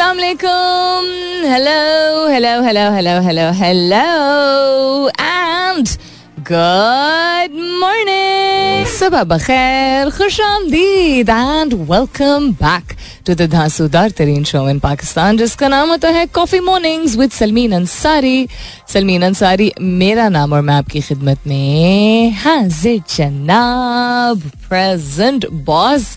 अस्सलाम वालेकुम hello hello hello hello hello hello and good morning सुबह बखैर खुश आमदीद and welcome back to the धांसूदार तरीन शो इन पाकिस्तान जिसका नाम होता है coffee mornings with Salmeen Ansari Salmeen Ansari मेरा नाम और मैं आपकी खिदमत में हाजिर जनाब प्रेजेंट बॉस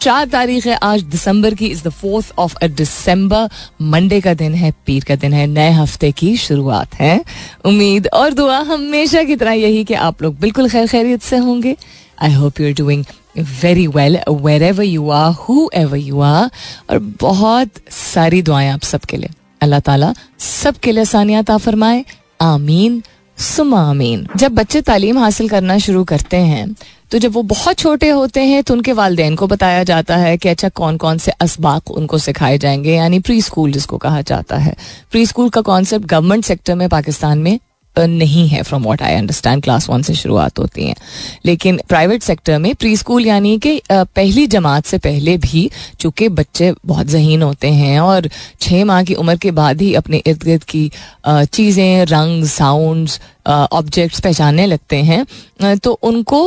चार तारीख है आज दिसंबर की is the fourth of a December Monday का दिन है, पीर का दिन है, नए हफ़्ते की शुरुआत है। उम्मीद और दुआ हमेशा की तरह यही कि आप लोग बिल्कुल खैर खैरियत से होंगे। I hope you are doing very well wherever you are whoever you are और बहुत सारी दुआएँ आप सबके लिए। अल्लाह ताला सबके लिए आसानियात फरमाए। आमीन। सुमा आमीन जब बच्चे तालीम हासिल करना शुरू करते हैं तो जब वो बहुत छोटे होते हैं तो उनके वालदेन को बताया जाता है कि अच्छा कौन कौन से इसबाक उनको सिखाए जाएँगे, यानी प्री स्कूल जिसको कहा जाता है। प्री स्कूल का कॉन्सेप्ट गवर्नमेंट सेक्टर में, पाकिस्तान में नहीं है from what I understand class one से शुरुआत होती है। लेकिन प्राइवेट सेक्टर में प्री स्कूल यानी कि पहली जमात से पहले भी चूँकि बच्चे बहुत जहीन होते हैं और छः माह की उम्र के बाद ही अपने इर्द गिर्द की चीज़ें, रंग साउंड्स ऑब्जेक्ट्स पहचानने लगते हैं। तो उनको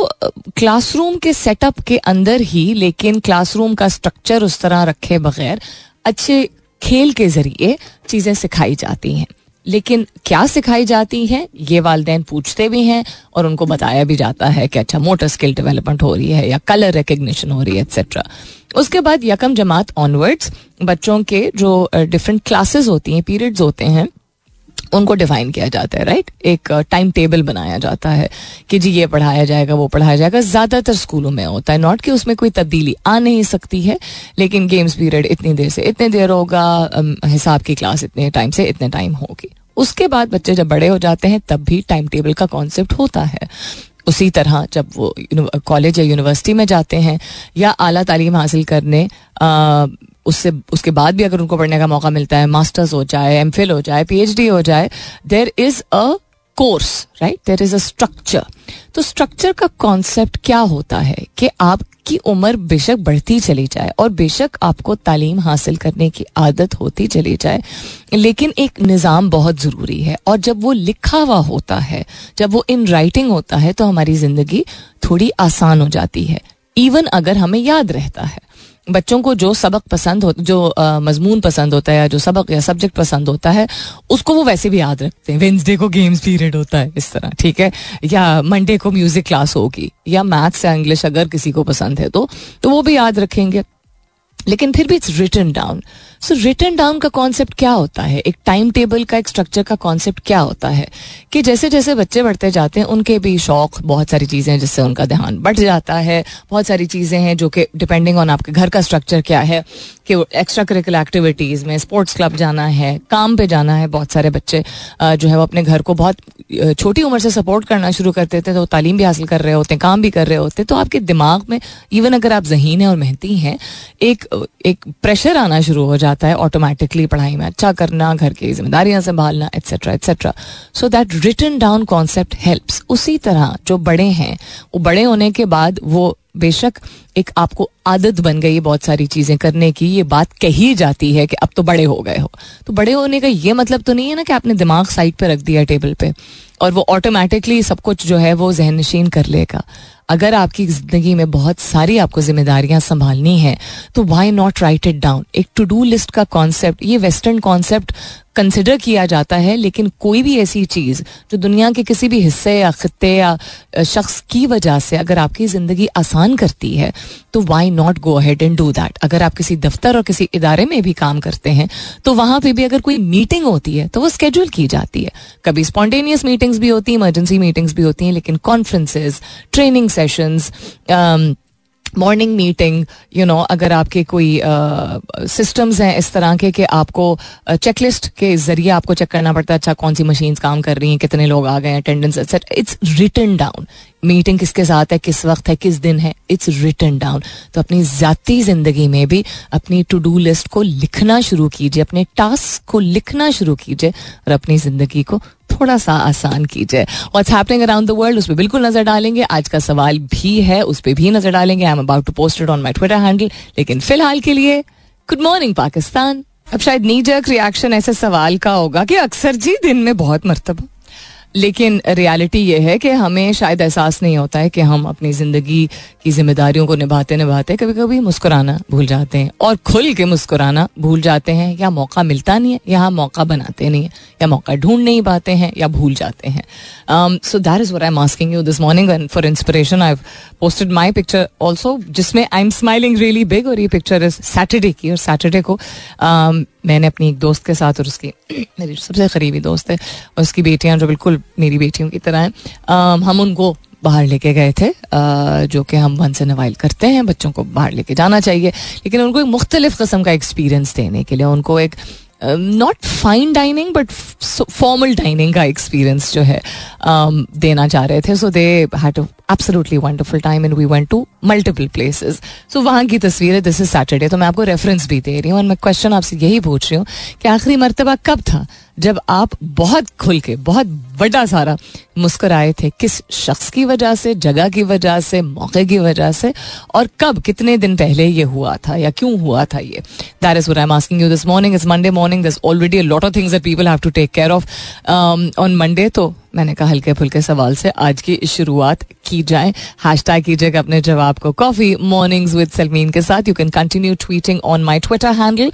क्लासरूम के सेटअप के अंदर ही, लेकिन क्लासरूम का स्ट्रक्चर उस तरह रखे बगैर अच्छे खेल के ज़रिए चीज़ें सिखाई जाती हैं। लेकिन क्या सिखाई जाती है? ये वालदे पूछते भी हैं और उनको बताया भी जाता है कि अच्छा मोटर स्किल डेवलपमेंट हो रही है या कलर रिकग्निशन हो रही है एक्सेट्रा उसके बाद यकम जमात ऑनवर्ड्स बच्चों के जो डिफरेंट क्लासेस होती हैं पीरियड्स होते हैं उनको डिफाइन किया जाता है राइट एक टाइम टेबल बनाया जाता है कि जी ये पढ़ाया जाएगा वो पढ़ाया जाएगा। ज़्यादातर स्कूलों में होता है नॉट कि उसमें कोई तब्दीली आ नहीं सकती है लेकिन गेम्स पीरियड इतनी देर से इतने देर होगा हिसाब की क्लास इतने टाइम से इतने टाइम होगी। उसके बाद बच्चे जब बड़े हो जाते हैं तब भी टाइम टेबल का कॉन्सेप्ट होता है। उसी तरह जब वो कॉलेज या यूनिवर्सिटी में जाते हैं या आला तालीम हासिल करने आ, उससे, उसके बाद भी अगर उनको पढ़ने का मौका मिलता है मास्टर्स हो जाए एम हो जाए पीएचडी हो जाए there is a course right there is a structure तो स्ट्रक्चर का कॉन्सेप्ट क्या होता है कि आपकी उम्र बेशक बढ़ती चली जाए और बेशक आपको तालीम हासिल करने की आदत होती चली जाए, लेकिन एक निज़ाम बहुत ज़रूरी है। और जब वो लिखा हुआ होता है, जब वो इन राइटिंग होता है तो हमारी ज़िंदगी थोड़ी आसान हो जाती है। इवन अगर हमें याद रहता है। बच्चों को जो सबक पसंद हो, जो मजमून पसंद होता है या जो सबक या सब्जेक्ट पसंद होता है, उसको वो वैसे भी याद रखते हैं। वेंसडे को गेम्स पीरियड होता है इस तरह, ठीक है? या मंडे को म्यूज़िक क्लास होगी, या मैथ्स या इंग्लिश अगर किसी को पसंद है तो तो वो भी याद रखेंगे। लेकिन फिर भी it's written down so written down का कॉन्सेप्ट क्या होता है? एक टाइम टेबल का, एक स्ट्रक्चर का कॉन्सेप्ट क्या होता है? कि जैसे जैसे बच्चे बढ़ते जाते हैं, उनके भी शौक बहुत सारी चीज़ें हैं जिससे उनका ध्यान बढ़ जाता है। बहुत सारी चीज़ें हैं जो कि डिपेंडिंग ऑन आपके घर का स्ट्रक्चर क्या है, कि एक्स्ट्रा करिकुलर एक्टिविटीज़ में स्पोर्ट्स क्लब जाना है, काम पे जाना है बहुत सारे बच्चे जो है वो अपने घर को बहुत छोटी उम्र से सपोर्ट करना शुरू करते थे तो तालीम भी हासिल कर रहे होते हैं काम भी कर रहे होते। हैं तो आपके दिमाग में इवन अगर आप जहीन हैं और मेहनती हैं, एक एक प्रेशर आना शुरू हो जाता है ऑटोमेटिकली पढ़ाई में। अच्छा करना, घर की जिम्मेदारियाँ संभालना etcetera etcetera so that written down concept helps उसी तरह जो बड़े हैं, वो बड़े होने के बाद वो बेशक एक आपको आदत बन गई है बहुत सारी चीज़ें करने की। ये बात कही जाती है कि अब तो बड़े हो गए हो। तो बड़े होने का ये मतलब तो नहीं है ना कि आपने दिमाग साइड पर रख दिया टेबल पे और वो ऑटोमेटिकली सब कुछ जो है वो जहन नशीन कर लेगा। अगर आपकी ज़िंदगी में बहुत सारी आपको जिम्मेदारियाँ संभालनी है तो why not write it down एक टू डू लिस्ट का कॉन्सेप्ट ये वेस्टर्न कॉन्सेप्ट कंसिडर किया जाता है, लेकिन कोई भी ऐसी चीज़ जो दुनिया के किसी भी हिस्से या खत्ते या शख्स की वजह से अगर आपकी ज़िंदगी आसान करती है तो why not go ahead and do that अगर आप किसी दफ्तर और किसी इदारे में भी काम करते हैं तो वहाँ पे भी अगर कोई मीटिंग होती है तो वो स्केड्यूल की जाती है। कभी स्पॉन्टेनियस मीटिंग्स भी होती हैं इमरजेंसी मीटिंग्स भी होती हैं, लेकिन conferences training sessions morning meeting you know अगर आपके कोई सिस्टम्स हैं इस तरह के कि आपको चेकलिस्ट के ज़रिए आपको चेक करना पड़ता है अच्छा कौन सी मशीन्स काम कर रही हैं, कितने लोग आ गए हैं attendance it's written down meeting किसके साथ है, किस वक्त है, किस दिन है इट्स रिटर्न डाउन तो अपनी जाती ज़िंदगी में भी अपनी टू डू लिस्ट को लिखना शुरू कीजिए, अपने टास्क को लिखना शुरू कीजिए और अपनी ज़िंदगी को थोड़ा सा आसान कीजिए। What's happening around the world उस पर बिल्कुल नज़र डालेंगे। आज का सवाल भी है, उस पर भी नज़र डालेंगे। I am about to post it on my Twitter handle लेकिन फ़िलहाल के लिए गुड मॉर्निंग पाकिस्तान। अब शायद नीजक रिएक्शन ऐसे सवाल का होगा कि अक्सर जी दिन में बहुत मरतबा। लेकिन रियलिटी ये है कि हमें शायद एहसास नहीं होता है कि हम अपनी ज़िंदगी की जिम्मेदारियों को निभाते निभाते कभी कभी मुस्कुराना भूल जाते हैं और खुल के मुस्कुराना भूल जाते हैं। या मौका मिलता नहीं है या हम मौका बनाते नहीं है या मौका ढूंढ नहीं पाते हैं या भूल जाते हैं। So that is where I am asking you this morning for inspiration I posted my picture also जिसमें I am smiling really big और ये पिक्चर इज़ सैटरडे की और सैटरडे को um, मैंने अपनी एक दोस्त के साथ और उसकी मेरी सबसे करीबी दोस्त है उसकी बेटियाँ जो बिल्कुल मेरी बेटियों की तरह हैं। हम उनको बाहर लेके गए थे जो कि हम वन से नवाइल करते हैं, बच्चों को बाहर लेके जाना चाहिए। लेकिन उनको एक मुख्तलिफ़ कस्म का एक्सपीरियंस देने के लिए, उनको एक not fine dining but formal dining का एक्सपीरियंस जो है देना चाह रहे थे। So they had absolutely wonderful time and we went to multiple places so वहाँ की तस्वीर है दिस इज़ सैटरडे तो मैं आपको रेफरेंस भी दे रही हूँ। और मैं क्वेश्चन आपसे यही पूछ रही हूँ कि आखिरी मरतबा कब था? जब आप बहुत खुल के, बहुत बड़ा सारा मुस्कुराए थे। किस शख्स की वजह से, जगह की वजह से, मौके की वजह से? और कब, कितने दिन पहले ये हुआ था या क्यों हुआ था ये? That is I am asking you this morning is Monday morning this already a lot of things that people have to take care of on Monday तो मैंने कहा, हल्के फुल्के सवाल से आज की शुरुआत की जाए। हैश टैग कीजिएगा अपने जवाब को। कॉफ़ी मॉर्निंग्स विद सलमीन के साथ। You can continue tweeting on my Twitter handle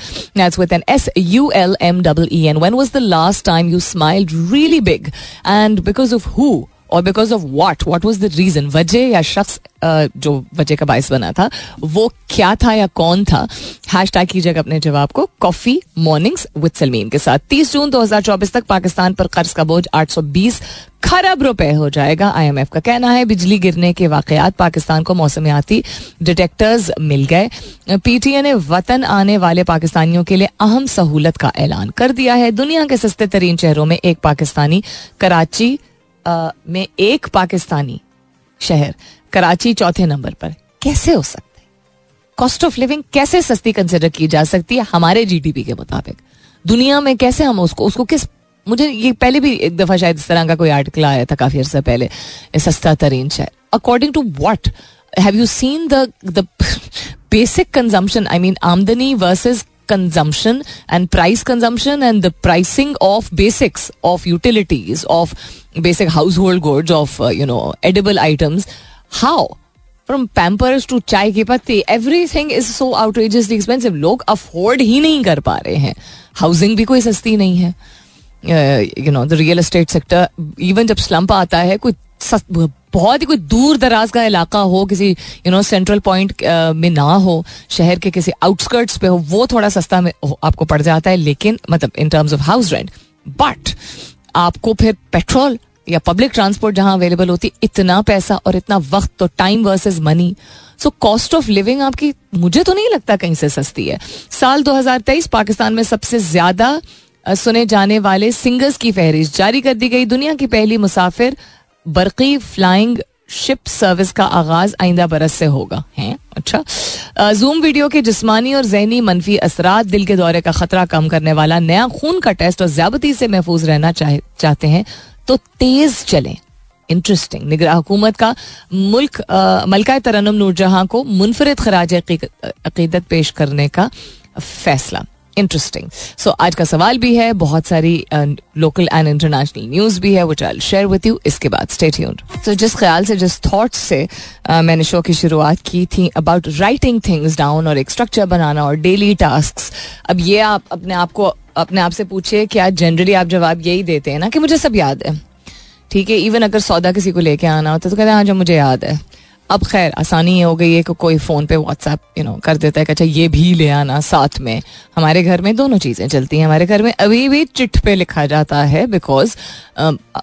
with N S U L M double E N when was the last time you smile really big and because of who और because of what what was the reason वजह या शख्स जो वजह का बायस बना था, वो क्या था या कौन था? हैश टैग कीजिएगा अपने जवाब को कॉफ़ी मॉर्निंग्स विद सलमीन के साथ। तीस जून 2024 तक पाकिस्तान पर कर्ज का बोझ 820 खरब रुपए हो जाएगा। आईएमएफ का कहना है, बिजली गिरने के वाकयात पाकिस्तान को मौसमियाती डिटेक्टर्स मिल गए। पीटीए ने वतन आने वाले पाकिस्तानियों के लिए अहम सहूलत का ऐलान कर दिया है। दुनिया के सस्ते तरीन शहरों में एक पाकिस्तानी कराची में एक पाकिस्तानी शहर, कराची चौथे नंबर पर, कैसे हो सकते? कॉस्ट ऑफ़ लिविंग कैसे सस्ती कंसिडर की जा सकती है हमारे जीडीपी के मुताबिक? दुनिया में कैसे हम उसको उसको किस, मुझे ये पहले भी एक दफ़ा शायद इस तरह का कोई आर्टिकल आया था काफ़ी अर्सा पहले सस्ता तरीन शहर। According to what have you seen the the basic consumption I mean आमदनी versus consumption and price consumption and the pricing of basics of utilities of basic household goods of you know edible items how from Pampers to चाय की पत्ती everything is so outrageously expensive लोग afford ही नहीं कर पा रहे हैं हाउसिंग भी कोई सस्ती नहीं है you know the real estate sector even जब स्लम्प आता है कोई बहुत ही कोई दूर दराज का इलाका हो किसी यू नो सेंट्रल पॉइंट में ना हो शहर के किसी आउटस्कर्ट्स पे हो वो थोड़ा सस्ता में हो आपको पड़ जाता है लेकिन मतलब in terms of house rent but आपको फिर पेट्रोल या पब्लिक ट्रांसपोर्ट जहाँ अवेलेबल होती, इतना पैसा और इतना वक्त तो time versus money so cost of living आपकी, मुझे तो नहीं लगता कहीं से सस्ती है। साल 2023 पाकिस्तान में सबसे ज़्यादा सुने जाने वाले सिंगर्स की फहरिस्त जारी कर दी गई। दुनिया की पहली मुसाफिर बरकी फ्लाइंग शिप सर्विस का आगाज़ आइंदा बरस से होगा। है? अच्छा। जूम वीडियो के जिस्मानी और जहनी मनफी असरा दिल के दौरे का खतरा कम करने वाला नया खून का टेस्ट और ज्यादती से महफूज रहना चाहते हैं तो तेज चलें। इंटरेस्टिंग निगरा हुकूमत का मुल्क मलका तरनम नूरजहां को मुनफरद खराज अकीदत पेश करने का फैसला। इंटरेस्टिंग सो आज का सवाल भी है बहुत सारी लोकल एंड इंटरनेशनल न्यूज़ भी है which I share with you इसके बाद स्टे ट्यून्ड सो जिस ख्याल से जिस थॉट्स से uh, मैंने शो की शुरुआत की थी अबाउट राइटिंग थिंग्स डाउन और एक स्ट्रक्चर बनाना और डेली टास्क अब ये आप अपने आप को अपने आप से पूछिए क्या जनरली आप जवाब यही देते हैं ना कि मुझे सब याद है। ठीक है इवन अगर सौदा किसी को लेके आना होता है तो कहते हैं हाँ जो मुझे याद है। अब खैर, आसानी हो गई है कि कोई फ़ोन पे व्हाट्सएप यू नो कर देता है कि अच्छा ये भी ले आना साथ में। हमारे घर में दोनों चीज़ें चलती हैं। हमारे घर में अभी भी चिट पे लिखा जाता है बिकॉज़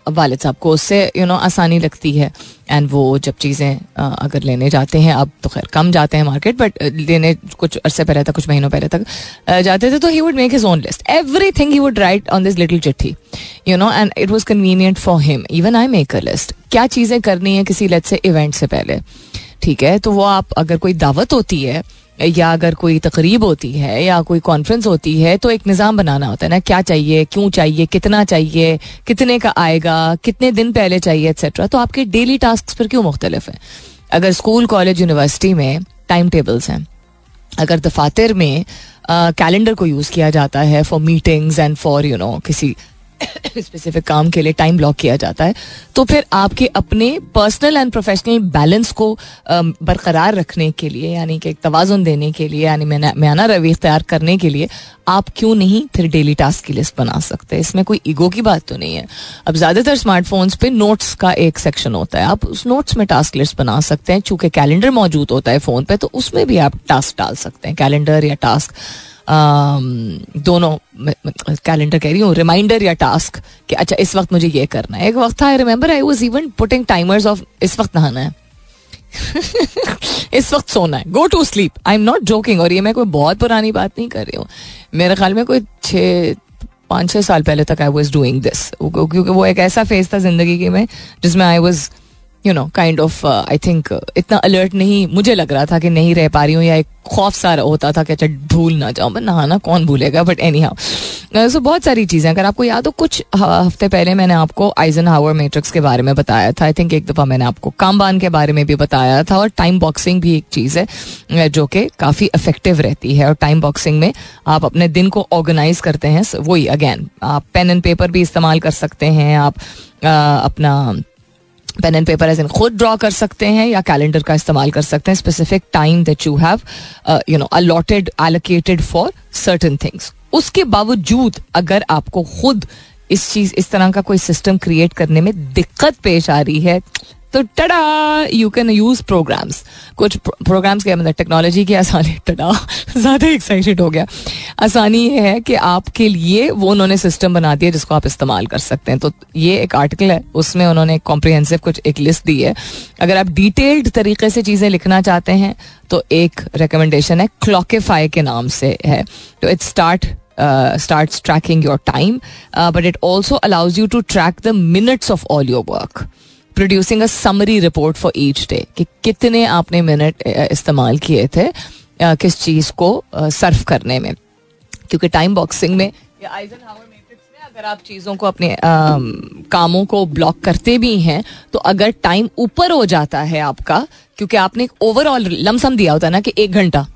वालद साहब को उससे यू नो आसानी लगती है। एंड वो जब चीज़ें अगर लेने जाते हैं, अब तो खैर कम जाते हैं मार्केट बट लेने कुछ अरसे पहले तक, कुछ महीनों पहले तक जाते थे तो he would make his own list everything he would write on this little चिट्ठी you know and it was convenient for him even I make a list क्या चीज़ें करनी है किसी लेट से इवेंट से पहले? ठीक है तो वो आप, अगर कोई दावत होती है या अगर कोई तकरीब होती है या कोई कॉन्फ्रेंस होती है तो एक निज़ाम बनाना होता है ना, क्या चाहिए, क्यों चाहिए, कितना चाहिए, कितने का आएगा, कितने दिन पहले चाहिए एक्सेट्रा तो आपके डेली टास्क पर क्यों मुख्तलिफ़ है? अगर स्कूल कॉलेज यूनिवर्सिटी में टाइम टेबल्स हैं, अगर दफातर में कैलेंडर को यूज़ किया जाता है for meetings and for you know किसी स्पेसिफिक काम के लिए टाइम ब्लॉक किया जाता है तो फिर आपके अपने पर्सनल एंड प्रोफेशनल बैलेंस को बरकरार रखने के लिए, यानी कि एक तोज़ुन देने के लिए, यानी मैना रवि इख्तियार करने के लिए, आप क्यों नहीं फिर डेली टास्क की लिस्ट बना सकते? इसमें कोई ईगो की बात तो नहीं है। अब ज़्यादातर स्मार्टफोन्स पे नोट्स का एक सेक्शन होता है। आप उस नोट्स में टास्क लिस्ट बना सकते हैं, चूँकि कैलेंडर मौजूद होता है फ़ोन पे तो उसमें भी आप टास्क डाल सकते हैं। कैलेंडर या टास्क दोनों कैलेंडर कह रही हूँ रिमाइंडर या टास्क कि अच्छा इस वक्त मुझे ये करना है। एक वक्त था I remember I was even putting timers of इस वक्त नहाना है। इस वक्त सोना है। Go to sleep I am not joking और ये मैं कोई बहुत पुरानी बात नहीं कर रही हूँ। मेरे ख्याल में कोई छः पाँच छः साल पहले तक आई वॉज़ डूइंग दिस क्योंकि वो एक ऐसा फ़ेज़ था ज़िंदगी की में, जिसमें I was you know kind of I think इतना अलर्ट नहीं, मुझे लग रहा था कि नहीं रह पा रही हूँ या एक खौफ सा होता था कि अच्छा भूल ना जाऊँ, मैं नहाना कौन भूलेगा बट एनी हाउ सो बहुत सारी चीज़ें अगर आपको याद हो, कुछ हफ़्ते पहले मैंने आपको आइजन हावर मैट्रिक्स के बारे में बताया था। आई थिंक एक दफ़ा मैंने आपको कामबान के बारे में भी बताया था और टाइम बॉक्सिंग भी एक चीज़ है जो कि काफ़ी इफ़ेक्टिव रहती है और टाइम बॉक्सिंग में आप अपने दिन को ऑर्गेनाइज करते हैं। वही अगेन आप पेन एंड पेपर भी इस्तेमाल कर सकते हैं, आप अपना pen and paper as in खुद ड्रॉ कर सकते हैं या कैलेंडर का इस्तेमाल कर सकते हैं specific time that you have you know allotted allocated for certain things उसके बावजूद अगर आपको खुद इस चीज़, इस तरह का कोई सिस्टम क्रिएट करने में दिक्कत पेश आ रही है तो tada you can use programs कुछ प्रोग्राम्स के मतलब टेक्नोलॉजी की आसानी टडा ज़्यादा एक्साइटेड हो गया। आसानी ये है कि आपके लिए वो उन्होंने सिस्टम बना दिया जिसको आप इस्तेमाल कर सकते हैं। तो ये एक आर्टिकल है, उसमें उन्होंने कॉम्प्रिहेंसिव कुछ एक लिस्ट दी है। अगर आप डिटेल्ड तरीके से चीज़ें लिखना चाहते हैं तो एक रिकमेंडेशन है क्लॉकिफाई के नाम से है। तो it start start tracking your time but it also allows you to track the minutes of all your work producing a summary report for each day कि कितने आपने मिनट इस्तेमाल किए थे किस चीज़ को सर्व करने में। क्योंकि टाइम बॉक्सिंग में अगर आप चीज़ों को अपने आ, कामों को ब्लॉक करते भी हैं तो अगर टाइम ऊपर हो जाता है आपका क्योंकि आपने एक ओवरऑल लमसम दिया होता है ना कि एक घंटा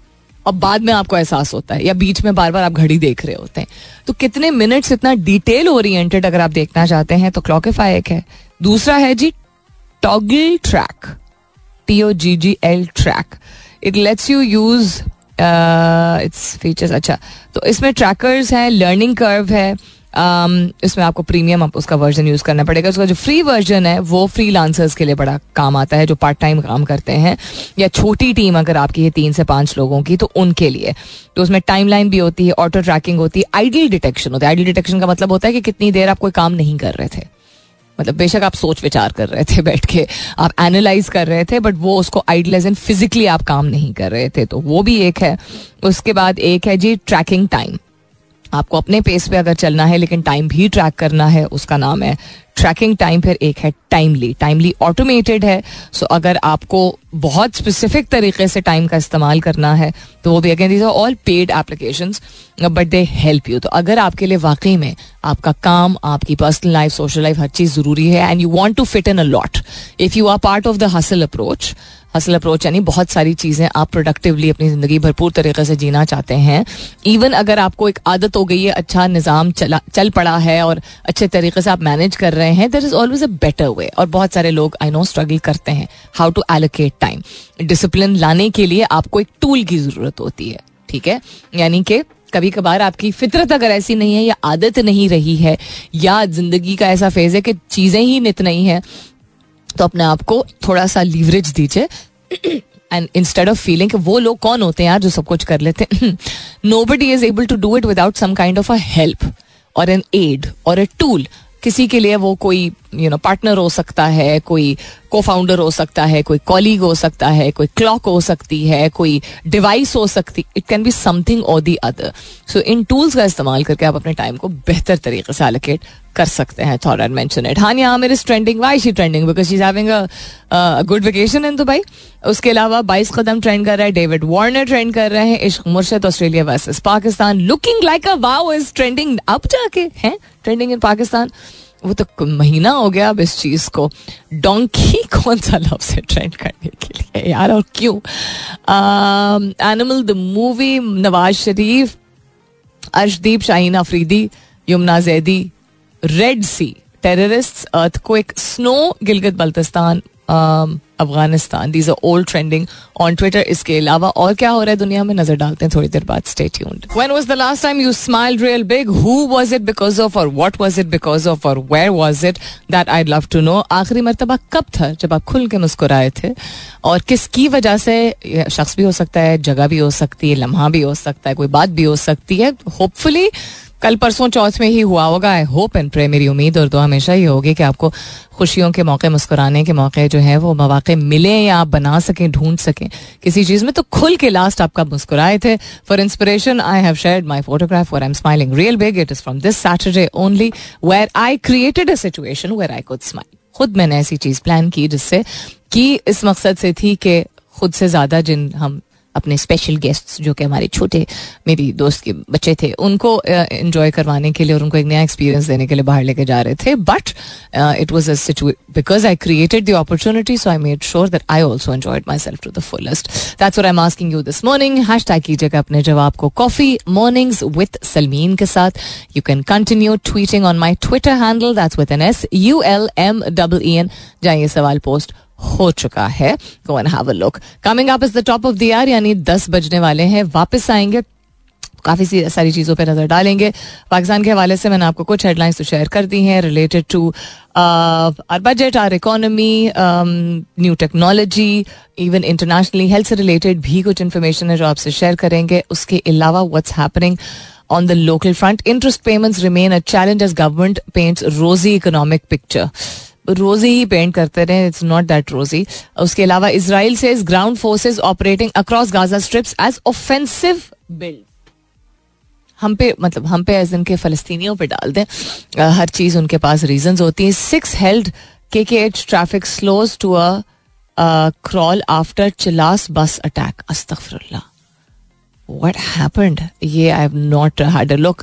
और बाद में आपको एहसास होता है या बीच में बार बार आप घड़ी देख रहे होते हैं। तो कितने मिनट्स इतना डिटेल ओरिएंटेड अगर आप देखना चाहते हैं तो क्लॉकिफाई एक है। दूसरा है जी toggle track T O G G L track. It lets you use its features अच्छा तो इसमें ट्रैकर्स हैं लर्निंग कर्व है. Um, इसमें आपको प्रीमियम आप उसका वर्जन यूज़ करना पड़ेगा। उसका जो फ्री वर्जन है वो फ्री लांसर्स के लिए बड़ा काम आता है जो पार्ट टाइम काम करते हैं या छोटी टीम अगर आपकी है तीन से पाँच लोगों की तो उनके लिए। तो उसमें टाइम लाइन भी होती है ऑटो ट्रैकिंग होती है आइडियल डिटेक्शन होता है। आइडियल डिटेक्शन का मतलब होता है कि कितनी देर आप कोई काम नहीं कर रहे थे। मतलब बेशक आप सोच विचार कर रहे थे बैठ के, आप एनालाइज कर रहे थे बट वो उसको आइडलाइज एंड फिजिकली आप काम नहीं कर रहे थे तो वो भी एक है। उसके बाद एक है जी ट्रैकिंग टाइम आपको अपने पेस पे अगर चलना है, लेकिन टाइम भी ट्रैक करना है, उसका नाम है ट्रैकिंग टाइम फिर एक है टाइमली टाइमली ऑटोमेटेड है. सो so, अगर आपको बहुत स्पेसिफिक तरीके से टाइम का इस्तेमाल करना है तो वो भी again these are all paid application but they help you तो अगर आपके लिए वाकई में आपका काम, आपकी पर्सनल लाइफ सोशल लाइफ हर चीज़ ज़रूरी है and you want to fit in a lot if you are part of the hustle approach hustle approach यानी बहुत सारी चीज़ें आप प्रोडक्टिवली अपनी ज़िंदगी भरपूर तरीके से जीना चाहते हैं इवन अगर आपको एक आदत हो गई है अच्छा निज़ाम चला, चल पड़ा है, और अच्छे तरीके से आप मैनेज कर रहे हैं there is always a better way और बहुत सारे लोग आई नो स्ट्रगल करते हैं how to allocate time discipline लाने के लिए आपको एक टूल की ज़रूरत होती है, ठीक है? यानी कि कभी कभार आपकी फितरत अगर ऐसी नहीं है या आदत नहीं रही है या ज़िंदगी का ऐसा फ़ेज़ है कि चीज़ें ही नित नहीं है तो अपने आप को थोड़ा सा लीवरेज दीजिए एंड इंस्टेड ऑफ़ फीलिंग वो लोग कौन होते हैं यार जो सब कुछ कर लेते हैं? Nobody is able to do it without some kind of a help और एन एड और ए टूल किसी के लिए वो कोई यू नो पार्टनर हो सकता है, कोई को फाउंडर हो सकता है, कोई कॉलीग हो सकता है, कोई क्लॉक हो सकती है, कोई डिवाइस हो सकती इट कैन बी समथिंग और दी अदर सो इन टूल्स का इस्तेमाल करके आप अपने टाइम को बेहतर तरीके से एलोकेट कर सकते हैं थॉट एंड मेंशन इट हाँ यहाँ मेरे trending why she trending because she is good vacation in Dubai उसके अलावा बाईस कदम ट्रेंड कर रहा है डेविड वार्नर ट्रेंड कर रहे हैं, Ishq Murshid Australia versus Pakistan looking like a wow is trending अब जाके, हैं? ट्रेंडिंग इन पाकिस्तान वो तो महीना हो गया अब इस चीज़ को। डोंकी कौन सा लफ्ज से ट्रेंड करने के लिए? यार, और क्यों? Animal the movie Nawaz Sharif Arshdeep Shaheen Afridi Yumna Zaidi red sea terrorist earth को एक snow Gilgit Baltistan Afghanistan these are old trending on Twitter इसके अलावा और क्या हो रहा है दुनिया में नज़र डालते हैं थोड़ी देर बाद. Stay tuned when was the last time you smile real big who was it because of और what was it because of और where was it that I love to know आखिरी मरतबा कब था जब आप खुल के मुस्कुराए थे? और किसकी वजह से शख्स भी हो सकता है, जगह भी हो सकती है, लम्हा भी हो सकता है, कोई बात भी हो सकती है? होपफुली कल परसों चौथ में ही हुआ होगा आई होप एंड प्रे मेरी उम्मीद, और तो हमेशा ही होगी कि आपको खुशियों के मौके, मुस्कुराने के मौके जो है, वो मौाक़े मिले या आप बना सकें, ढूंढ सकें। किसी चीज़ में तो खुल के लास्ट आप कब मुस्कुराए थे। For inspiration I have shared my photograph और I am smiling real big it is from this Saturday only where I created a situation I could smile खुद मैंने ऐसी चीज़ प्लान की जिससे कि इस मकसद से थी कि खुद से ज़्यादा जिन हम अपने स्पेशल गेस्ट्स जो कि हमारे छोटे, मेरी दोस्त के बच्चे थे, उनको इन्जॉय करवाने के लिए और उनको एक नया एक्सपीरियंस देने के लिए बाहर लेके जा रहे थे। But it was because I created the opportunity so I made sure that I also enjoyed myself to the fullest that's I am asking you this morning hashtag कीजिएगा अपने जवाब को कॉफ़ी मॉर्निंग्स विथ सलमीन के साथ। You can continue tweeting on my Twitter handle that's with N S U L M double E N जहाँ ये सवाल post हो चुका है। Go and have a look coming up is the top of the यानी दस बजने वाले हैं। वापस आएँगे। काफ़ी सी सारी चीज़ों पर नज़र डालेंगे। पाकिस्तान के हवाले से मैंने आपको कुछ हेडलाइंस तो शेयर कर दी हैं related to our budget our economy new technology even internationally health से रिलेटेड भी कुछ इन्फॉर्मेशन है जो आपसे शेयर करेंगे। उसके अलावा what's happening on the local front. Interest payments remain a challenge as government paints rosy economic picture. रोजी ही पेंट करते रहे इट्स नॉट दैट रोजी उसके अलावा इसराइल से ground forces operating across Gaza strips as offensive build हम पे मतलब हम पे एज इनके फलस्तीनियों पे डाल दें। आ, हर चीज़ उनके पास रीजन होती है। Six held K K H traffic slows to a crawl after Chilas bus attack अस्तफरल्ला what happened? ये I have not had a look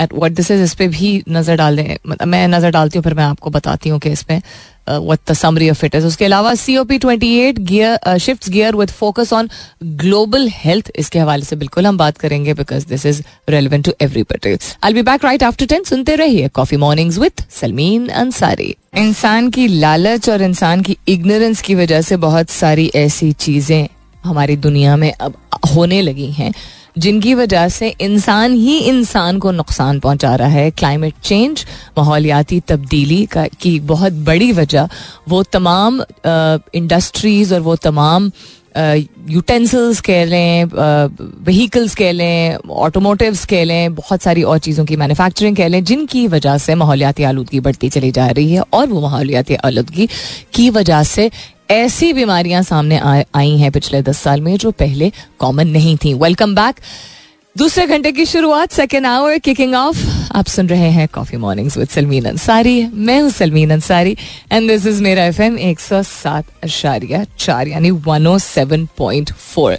at what this is इस पे भी नज़र डाल। दें मतलब मैं नज़र डालती हूँ, फिर मैं आपको बताती हूँ कि इसमें what the summary of it is उसके अलावा C O P twenty eight gear shift gear with focus on global health इसके हवाले से बिल्कुल हम बात करेंगे because this is relevant to everybody I be back right after ten सुनते रहिए coffee mornings with Salmeen Ansari इंसान की लालच और इंसान की इग्नोरेंस की वजह से बहुत सारी ऐसी चीज़ें हमारी दुनिया में अब होने लगी हैं, जिनकी वजह से इंसान ही इंसान को नुकसान पहुँचा रहा है। क्लाइमेट चेंज माहौलियाती तब्दीली का, की बहुत बड़ी वजह, वो तमाम इंडस्ट्रीज़ और वो तमाम यूटेंसिल्स कह लें व्हीकल्स कह लें ऑटोमोटिव्स कह लें, बहुत सारी और चीज़ों की मैन्युफैक्चरिंग कह लें, जिनकी वजह से माहौलियाती आलूदगी बढ़ती चली जा रही है और वो माहौलियाती आलूदगी की वजह से ऐसी बीमारियाँ सामने आई हैं पिछले दस साल में जो पहले कॉमन नहीं थी। वेलकम बैक दूसरे घंटे की शुरुआत सेकेंड आवर किकिंग ऑफ़ आप सुन रहे हैं coffee morning with Salmeen Ansari मैं हूँ Salmeen Ansari and this is मेरा एफ़ एम एक सौ सात अशारिया चार, यानी one O seven point four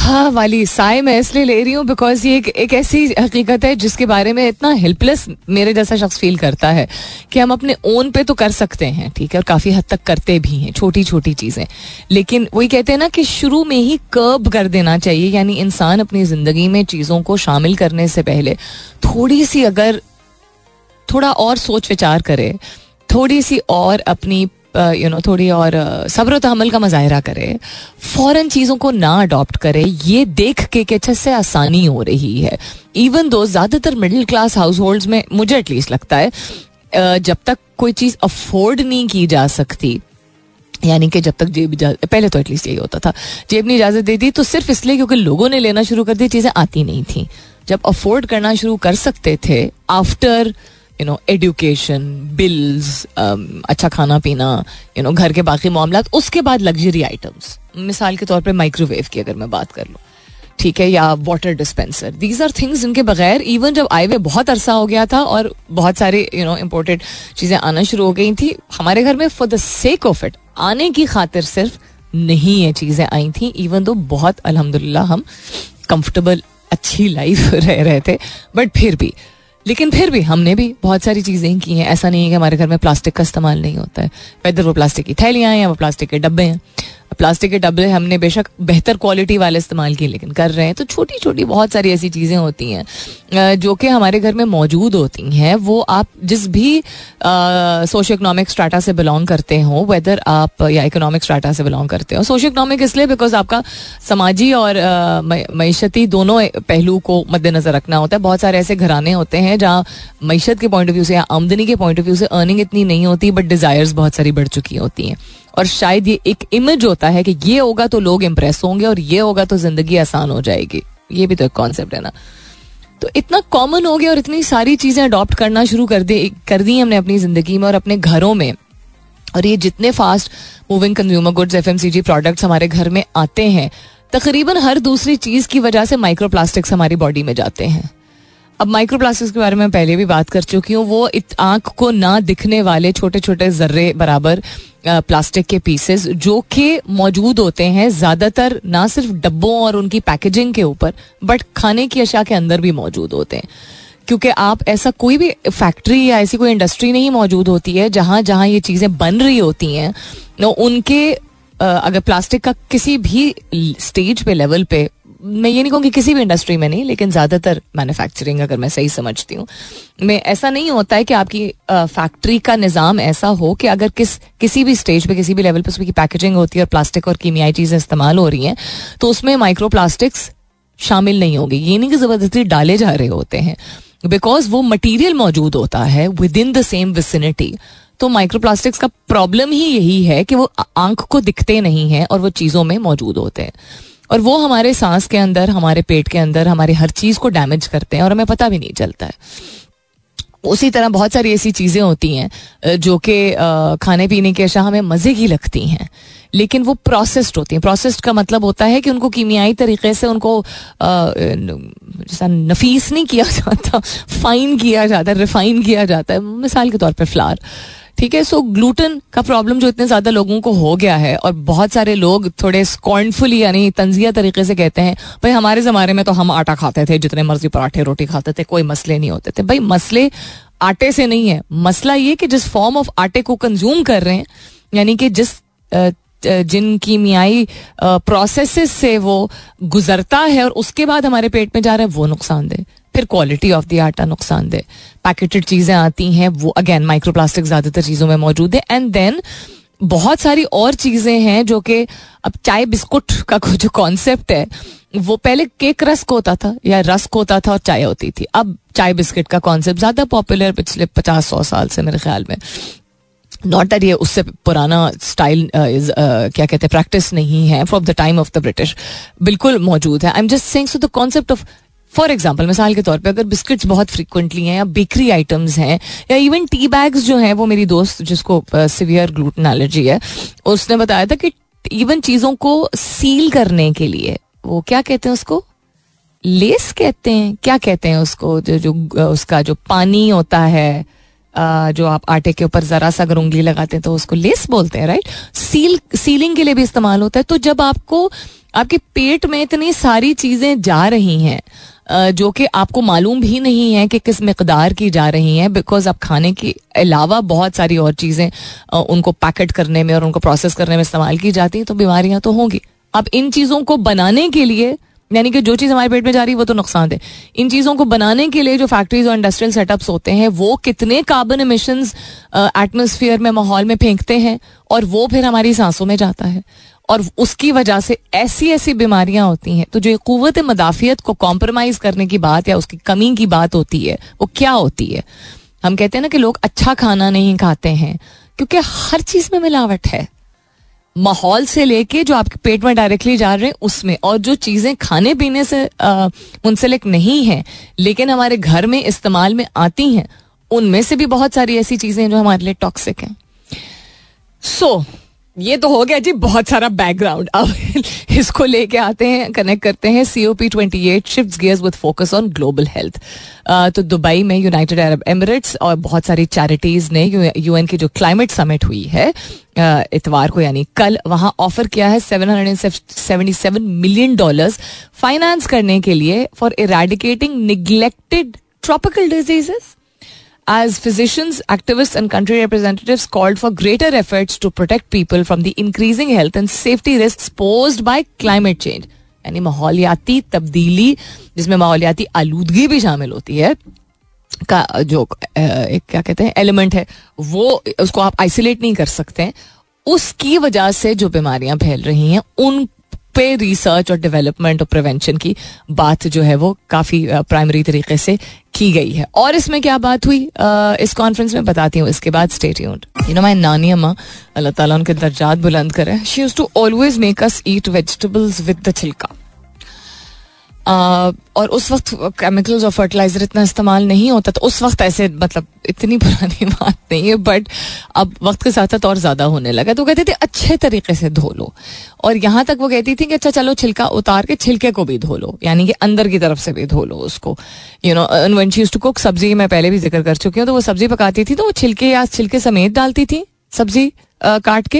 हाँ वाली साय मैं इसलिए ले रही हूँ बिकॉज़ ये एक, एक ऐसी हकीकत है जिसके बारे में इतना हेल्पलेस मेरे जैसा शख्स फील करता है कि हम अपने ओन पे तो कर सकते हैं ठीक है और काफ़ी हद तक करते भी हैं छोटी छोटी चीज़ें। लेकिन वही कहते हैं ना कि शुरू में ही कर्ब कर देना चाहिए यानी इंसान अपनी ज़िंदगी में चीज़ों को शामिल करने से पहले थोड़ी सी अगर थोड़ा और सोच विचार करे थोड़ी सी और अपनी यू नो थोड़ी और सब्र तहमल का मुजाहरा करे, फ़ौरन चीज़ों को ना अडॉप्ट करे, ये देख के कि अच्छे से आसानी हो रही है। इवन दो ज़्यादातर मिडिल क्लास हाउस होल्ड में, मुझे एटलीस्ट लगता है जब तक कोई चीज़ अफोर्ड नहीं की जा सकती, यानी कि जब तक जेब इजाज़त पहले तो एटलीस्ट यही होता था, जेब ने इजाज़त दे दी तो सिर्फ़ इसलिए क्योंकि लोगों ने लेना शुरू कर दी चीज़ें आती नहीं थी। जब अफोर्ड करना शुरू कर सकते थे after you know education bills अच्छा खाना पीना यू नो घर के बाकी मामला उसके बाद लग्जरी आइटम्स मिसाल के तौर पर माइक्रोवेव की अगर मैं बात कर लूँ, ठीक है, या water dispenser these are things जिनके बगैर इवन जब आए हुए बहुत अरसा हो गया था और बहुत सारे यू नो इम्पोर्टेड चीज़ें आना शुरू हो गई थी, हमारे घर में for the sake of it आने की खातिर सिर्फ़ नहीं ये चीज़ें आई थी इवन तो बहुत, अलहमदिल्ला, हम कंफर्टेबल अच्छी लाइफ रह रहे थे बट फिर भी लेकिन फिर भी हमने भी बहुत सारी चीज़ें की हैं। ऐसा नहीं है कि हमारे घर में प्लास्टिक का इस्तेमाल नहीं होता है। वेदर वो प्लास्टिक की थैलियाँ हैं या वो प्लास्टिक के डब्बे हैं। प्लास्टिक के डब्बे हमने बेशक बेहतर क्वालिटी वाले इस्तेमाल किए, लेकिन कर रहे हैं। तो छोटी छोटी बहुत सारी ऐसी चीज़ें होती हैं जो कि हमारे घर में मौजूद होती हैं। वो आप जिस भी सोशो इकोनॉमिक स्टाटा से बिलोंग करते हो वेदर आप या इकोनॉमिक स्टाटा से बिलोंग करते हो। सोशो इकोनॉमिक इसलिए बिकॉज़ आपका समाजी और मीशती दोनों पहलू को मद्देनजर रखना होता है। बहुत सारे ऐसे घराने होते हैं जहाँ मीशत के पॉइंट ऑफ़ व्यू से या आमदनी के पॉइंट ऑफ़ व्यू से अर्निंग इतनी नहीं होती बट डिज़ायर्स बहुत सारी बढ़ चुकी होती हैं। और शायद ये एक इमेज होता है कि ये होगा तो लोग इंप्रेस होंगे और ये होगा तो ज़िंदगी आसान हो जाएगी। ये भी तो एक कॉन्सेप्ट है ना। तो इतना कॉमन हो गया और इतनी सारी चीज़ें अडॉप्ट करना शुरू कर दी कर दी हमने अपनी ज़िंदगी में और अपने घरों में। और ये जितने fast moving consumer goods F products हमारे घर में आते हैं, तकरीबन हर दूसरी चीज़ की वजह से माइक्रो प्लास्टिक्स हमारी बॉडी में जाते हैं। अब माइक्रो प्लास्टिक्स के बारे में पहले भी बात कर चुकी हूँ। वो आँख को ना दिखने वाले छोटे छोटे जर्रे बराबर प्लास्टिक के पीसेस जो कि मौजूद होते हैं ज़्यादातर ना सिर्फ़ डब्बों और उनकी पैकेजिंग के ऊपर बट खाने की अशा के अंदर भी मौजूद होते हैं। क्योंकि आप ऐसा कोई भी फैक्ट्री या ऐसी कोई इंडस्ट्री नहीं मौजूद होती है जहाँ जहाँ ये चीज़ें बन रही होती हैं। उनके अगर प्लास्टिक का किसी भी स्टेज पे लेवल पे मैं ये नहीं कहूँगी किसी भी इंडस्ट्री में नहीं, लेकिन ज़्यादातर मैन्युफैक्चरिंग अगर मैं सही समझती हूँ। मैं, ऐसा नहीं होता है कि आपकी फैक्ट्री का निज़ाम ऐसा हो कि अगर किस, किसी भी स्टेज पे, किसी भी लेवल पे उसकी पैकेजिंग होती है और प्लास्टिक और कीमियाई चीज़ें इस्तेमाल हो रही हैं तो उसमें माइक्रो प्लास्टिक्स शामिल नहीं होगी। ये नहीं कि ज़बरदस्ती डाले जा रहे होते हैं। बिकॉज़ वो मटीरियल मौजूद होता है within the same vicinity तो माइक्रोप्लास्टिक्स का प्रॉब्लम ही यही है कि वो आँख को दिखते नहीं है और वो चीज़ों में मौजूद होते हैं। और वो हमारे सांस के अंदर, हमारे पेट के अंदर, हमारे हर चीज़ को डैमेज करते हैं और हमें पता भी नहीं चलता है। उसी तरह बहुत सारी ऐसी चीज़ें होती हैं जो कि खाने पीने के अशा हमें मज़े की लगती हैं। लेकिन वो प्रोसेस्ड होती हैं। प्रोसेस्ड का मतलब होता है कि उनको कीमियाई तरीके से उनको जैसा नफीस नहीं किया जाता फाइन किया जाता है रिफाइन किया जाता है। मिसाल के तौर पर फ्लार ठीक है सो ग्लूटन का प्रॉब्लम जो इतने ज़्यादा लोगों को हो गया है और बहुत सारे लोग थोड़े स्कॉर्नफुली यानी तंजिया तरीके से कहते हैं, भाई हमारे जमाने में तो हम आटा खाते थे, जितने मर्ज़ी पराठे रोटी खाते थे, कोई मसले नहीं होते थे। भाई मसले आटे से नहीं है। मसला ये कि जिस फॉर्म ऑफ़ आटे को कंज्यूम कर रहे हैं, यानी कि जिस जिन कीमियाई प्रोसेस से वो गुजरता है और उसके बाद हमारे पेट में जा रहा है, वो नुकसानदेह। फिर क्वालिटी ऑफ़ द आटा नुकसानदेह पैकेटेड चीज़ें आती हैं वो अगेन माइक्रोप्लास्टिक ज़्यादातर चीज़ों में मौजूद है। एंड देन बहुत सारी और चीज़ें हैं जो कि अब चाय बिस्कुट का जो कॉन्सेप्ट है वो पहले केक रस्क होता था या रस्क होता था और चाय होती थी। अब चाय बिस्किट का कॉन्सेप्ट ज़्यादा पॉपुलर पिछले पचास सौ साल से मेरे ख्याल में। नॉट दैट ये उससे पुराना स्टाइल uh, uh, क्या कहते हैं प्रैक्टिस नहीं है from the time of the British बिल्कुल मौजूद है। I am just saying so the concept of for example मिसाल के तौर पर अगर बिस्किट्स बहुत फ्रिक्वेंटली हैं या बेकरी आइटम्स हैं, या इवन टी बैग्स जो हैं, वो मेरी दोस्त जिसको सिवियर ग्लूटन एलर्जी है, उसने बताया था कि इवन चीज़ों को सील करने के लिए, वो क्या कहते हैं उसको? लेस कहते हैं? क्या कहते हैं उसको? जो जो उसका जो पानी होता है जो आप आटे के ऊपर जरा सा अगर उंगली लगाते हैं तो उसको लेस बोलते हैं राइट सील सीलिंग के लिए भी इस्तेमाल होता है। तो जब आपको, आपके पेट में इतनी सारी चीज़ें जा रही हैं जो कि आपको मालूम भी नहीं है कि किस मकदार की जा रही हैं बिकॉज़ आप खाने के अलावा बहुत सारी और चीज़ें उनको पैकेट करने में और उनको प्रोसेस करने में इस्तेमाल की जाती हैं तो बीमारियाँ तो होंगी। अब इन चीज़ों को बनाने के लिए, यानी कि जो चीज़ हमारे पेट में जा रही है, वो तो नुकसान है। इन चीज़ों को बनाने के लिए जो फैक्ट्रीज और इंडस्ट्रियल सेटअप्स होते हैं, वो कितने कार्बन एमिशन एटमोसफियर में, माहौल में फेंकते हैं, और वो फिर हमारी सांसों में जाता है। और उसकी वजह से ऐसी ऐसी बीमारियाँ होती हैं तो जो कुत मदाफियत को कॉम्प्रोमाइज करने की बात या उसकी कमी की बात होती है वो क्या होती है? हम कहते हैं ना कि लोग अच्छा खाना नहीं खाते हैं क्योंकि हर चीज़ में मिलावट है। माहौल से लेके जो आपके पेट में डायरेक्टली जा रहे हैं उसमें और जो चीज़ें खाने पीने से मुंसलिक नहीं है लेकिन हमारे घर में इस्तेमाल में आती हैं उनमें से भी बहुत सारी ऐसी चीज़ें जो हमारे लिए टॉक्सिक हैं। सो so, ये तो हो गया जी बहुत सारा बैकग्राउंड अब इसको लेके आते हैं कनेक्ट करते हैं C O P twenty eight shift gears with focus on global health तो दुबई में यूनाइटेड अरब एमिरेट्स और बहुत सारी चैरिटीज ने यूएन की जो क्लाइमेट समिट हुई है इतवार को यानी कल, वहाँ ऑफ़र किया है seven hundred and seventy seven million dollars finance करने के लिए for eradicating neglected tropical diseases. As physicians, activists, and country representatives called for greater efforts to protect people from the increasing health and safety risks posed by climate change. यानी माहौलियाती तब्दीली जिसमें माहौलियाती आलूदगी भी शामिल होती है का जो एक क्या कहते हैं एलिमेंट है वो उसको आप आइसोलेट नहीं कर सकते हैं उसकी वजह से जो बीमारियाँ फैल रही हैं उन पे रिसर्च और डेवलपमेंट और प्रिवेंशन की बात जो है वो काफ़ी प्राइमरी तरीके से की गई है। और इसमें क्या बात हुई? इस कॉन्फ्रेंस में बताती हूँ, इसके बाद स्टेट यू नो माई नानी अम्मा, अल्लाह ताला उनके दर्जात बुलंद करे। She use to always make us eat vegetables with the छिलका और उस वक्त केमिकल्स और फर्टिलाइज़र इतना इस्तेमाल नहीं होता तो उस वक्त ऐसे मतलब इतनी पुरानी बात नहीं है बट अब वक्त के साथ साथ और ज़्यादा होने लगा। तो कहते थे, अच्छे तरीके से धो लो। और यहाँ तक वो कहती थी कि अच्छा चलो, छिलका उतार के छिलके को भी धो लो। यानी कि अंदर की तरफ़ से भी धो लो उसको। You know she to cook सब्ज़ी मैं पहले भी ज़िक्र कर चुकी हूँ तो वो सब्ज़ी पकाती थी तो वो छिलके या छिलके समेत डालती थी, सब्ज़ी। काट के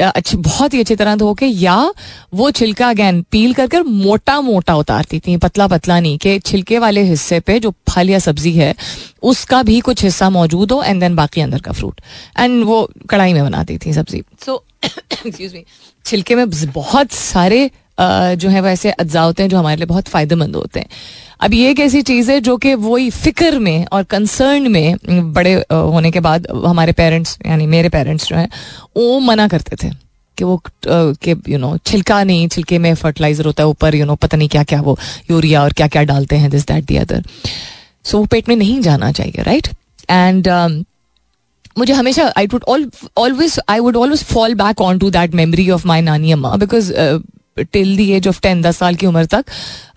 अच्छी, बहुत ही अच्छी तरह धो के, या वो छिलका अगैन पील कर कर मोटा मोटा उतारती थी, पतला पतला नहीं, कि छिलके वाले हिस्से पे जो फल या सब्ज़ी है, उसका भी कुछ हिस्सा मौजूद हो एंड देन बाकी अंदर का फ्रूट एंड वो कढ़ाई में बनाती थी सब्ज़ी. सो एक्सक्यूज मी छिलके में बहुत सारे जो है वो ऐसे अज्जा होते हैं जो हमारे लिए बहुत फ़ायदेमंद होते हैं। अब ये एक ऐसी चीज़ है जो कि वही फ़िक्र में और कंसर्न में बड़े होने के बाद हमारे पेरेंट्स यानी मेरे पेरेंट्स जो हैं, वो मना करते थे कि वो कि यू नो छिलका नहीं, छिलके में फर्टिलाइज़र होता है ऊपर यू नो पता नहीं क्या क्या वो यूरिया और क्या क्या डालते हैं this that the other so वो पेट में नहीं जाना चाहिए राइट एंड मुझे हमेशा I would always I would always fall back on to that memory of my नानी अम्मा because till the age of ten दस साल की उम्र तक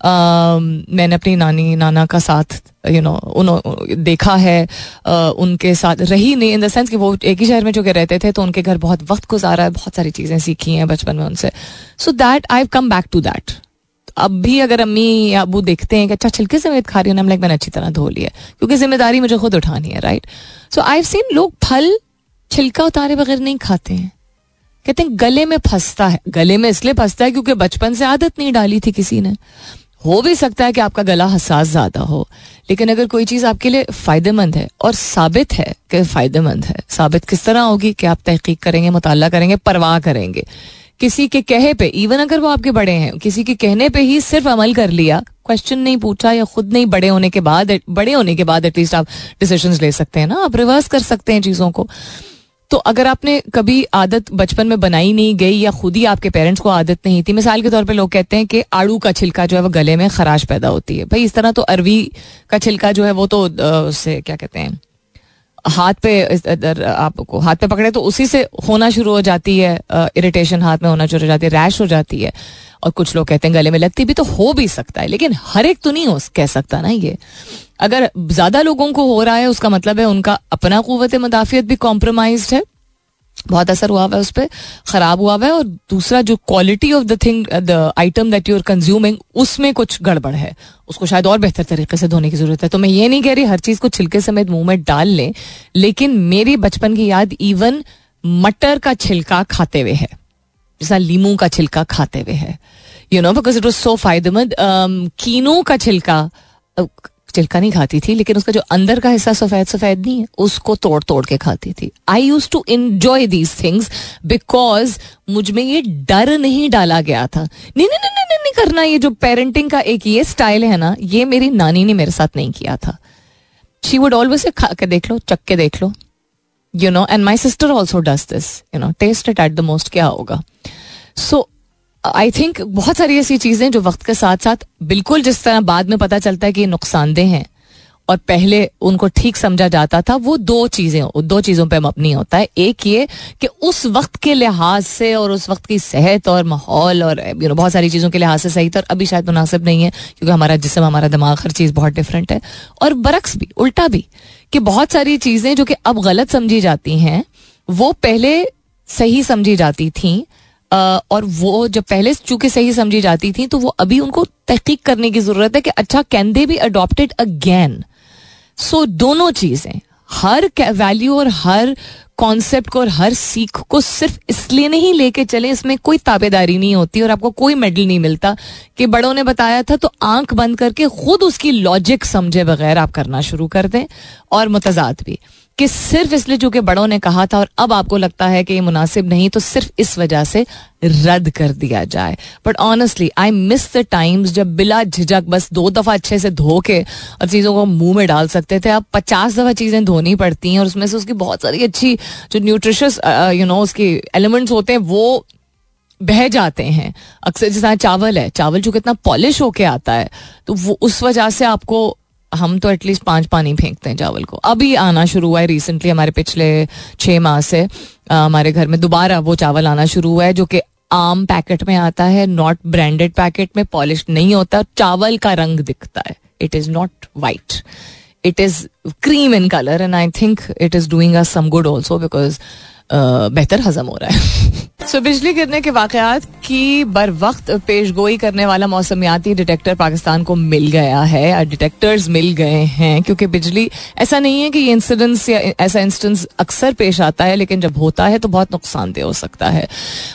मैंने अपनी नानी, नाना का साथ यू नो उन्होंने देखा है उनके साथ रही नहीं इन द सेंस कि वो एक ही शहर में जो के रहते थे तो उनके घर बहुत वक्त गुजारा है, बहुत सारी चीज़ें सीखी हैं बचपन में उनसे। So that I come back to that अब भी अगर अम्मी या अबू देखते हैं कि अच्छा छिलके समेत खा रही हूँ लाइक मैंने अच्छी तरह धो लिया क्योंकि ज़िम्मेदारी मुझे खुद उठानी है राइट सो आई सीन लोग फल, छिलका उतारे बगैर नहीं खाते हैं। कहते हैं, गले में फंसता है। गले में इसलिए फंसता है क्योंकि बचपन से आदत नहीं डाली थी किसी ने। हो भी सकता है कि आपका गला हसास ज़्यादा हो, लेकिन अगर कोई चीज़ आपके लिए फ़ायदेमंद है और साबित है कि फ़ायदेमंद है, साबित किस तरह होगी कि आप तहकीक करेंगे मुताला करेंगे, परवाह करेंगे। किसी के कहे पे इवन अगर वो आपके बड़े हैं, किसी के कहने पे ही सिर्फ़ अमल कर लिया क्वेश्चन नहीं पूछा या खुद नहीं बड़े होने के बाद, बड़े होने के बाद एटलीस्ट आप डिसीज़न ले सकते हैं ना, आप रिवर्स कर सकते हैं चीज़ों को। तो अगर आपने कभी आदत बचपन में बनाई नहीं गई या खुद ही आपके पेरेंट्स को आदत नहीं थी, मिसाल के तौर पे लोग कहते हैं कि आड़ू का छिलका जो है वो गले में खराश पैदा होती है। भाई, इस तरह तो अरवी का छिलका जो है वो तो उससे क्या कहते हैं? हाथ पे आपको हाथ पे पकड़े तो उसी से होना शुरू हो जाती है इरिटेशन हाथ में होना शुरू हो जाती है रैश हो जाती है। और कुछ लोग कहते हैं गले में लगती भी तो हो भी सकता है, लेकिन हर एक तो नहीं हो कह सकता ना ये। अगर ज़्यादा लोगों को हो रहा है, उसका मतलब है उनका अपना कुत मुदाफियत भी कॉम्प्रोमाइज है। बहुत असर हुआ हुआ है उस पर खराब हुआ हुआ है और दूसरा जो quality of the thing the item that you are consuming उसमें कुछ गड़बड़ है। उसको शायद और बेहतर तरीके से धोने की ज़रूरत है। तो मैं ये नहीं कह रही हर चीज़ को छिलके समेत मुँह में डाल लें, लेकिन मेरी बचपन की याद इवन मटर का छिलका खाते हुए है। जैसा लीमू का छिलका खाते हुए है। You know because it was so फ़ायदेमंद कीनों का छिलका छिलका नहीं खाती थी, लेकिन उसका जो अंदर का हिस्सा सफ़ेद सफ़ेद नहीं है, उसको तोड़ तोड़ के खाती थी। I use to enjoy these things because मुझमें ये डर नहीं डाला गया था। नहीं नहीं नहीं नहीं नहीं करना, ये जो पेरेंटिंग का एक ये स्टाइल है ना, ये मेरी नानी ने मेरे साथ नहीं किया था। शी वुड ऑलवेज खा के देख लो चक के देख लो। You know and my sister also does this you know taste it at the most क्या होगा। सो आई थिंक बहुत सारी ऐसी चीज़ें जो वक्त के साथ साथ बिल्कुल जिस तरह बाद में पता चलता है कि नुकसानदेह हैं और पहले उनको ठीक समझा जाता था, वो दो चीज़ें दो चीज़ों पे मबनी होता है। एक ये कि उस वक्त के लिहाज से और उस वक्त की सेहत और माहौल और यू नो बहुत सारी चीज़ों के लिहाज से सही था और अभी शायद मुनासिब नहीं है क्योंकि हमारा जिसम, हमारा दिमाग, हर चीज़ बहुत डिफरेंट है। और बरक्स भी, उल्टा भी कि बहुत सारी चीज़ें जो कि अब गलत समझी जाती हैं, वो पहले सही समझी जाती थी और वो जब पहले चूँकि सही समझी जाती थी तो वो अभी उनको तहकीक करने की ज़रूरत है कि अच्छा can they be adopted again so दोनों चीज़ें, हर वैल्यू और हर कॉन्सेप्ट को और हर सीख को सिर्फ़ इसलिए नहीं लेके चले, इसमें कोई ताबेदारी नहीं होती और आपको कोई मेडल नहीं मिलता कि बड़ों ने बताया था तो आँख बंद करके खुद उसकी लॉजिक समझे बगैर आप करना शुरू कर दें, और मुतजाद भी। कि सिर्फ़ इसलिए चूँकि बड़ों ने कहा था और अब आपको लगता है कि ये मुनासिब नहीं तो सिर्फ़ इस वजह से रद्द कर दिया जाए। But honestly I miss the times जब बिला झिझक बस दो दफ़ा अच्छे से धो के और चीज़ों को मुँह में डाल सकते थे। अब पचास दफ़ा चीज़ें धोनी पड़ती हैं और उसमें से उसकी बहुत सारी अच्छी जो न्यूट्रिशियस यू नो उसकी एलिमेंट्स होते हैं, वो बह जाते हैं। अक्सर जैसा चावल है, चावल जो कितना पॉलिश होके आता है तो वो उस वजह से आपको हम तो एटलीस्ट पाँच पानी फेंकते हैं चावल को। अभी आना शुरू हुआ है रिसेंटली हमारे पिछले छः माह से हमारे घर में दोबारा वो चावल आना शुरू हुआ है जो कि आम पैकेट में आता है नॉट ब्रांडेड पैकेट में पॉलिश नहीं होता, चावल का रंग दिखता है। It is not white it is cream in colour and I think it is doing us some good also because बेहतर हजम हो रहा है। सो बिजली गिरने के वाकयात की बर वक्त पेश गोई करने वाला मौसमियाती डिटेक्टर पाकिस्तान को मिल गया है। डिटेक्टर्स मिल गए हैं, क्योंकि बिजली, ऐसा नहीं है कि ये इंसिडेंस या ऐसा इंस्टेंस अक्सर पेश आता है, लेकिन जब होता है तो बहुत नुकसानदेह हो सकता है।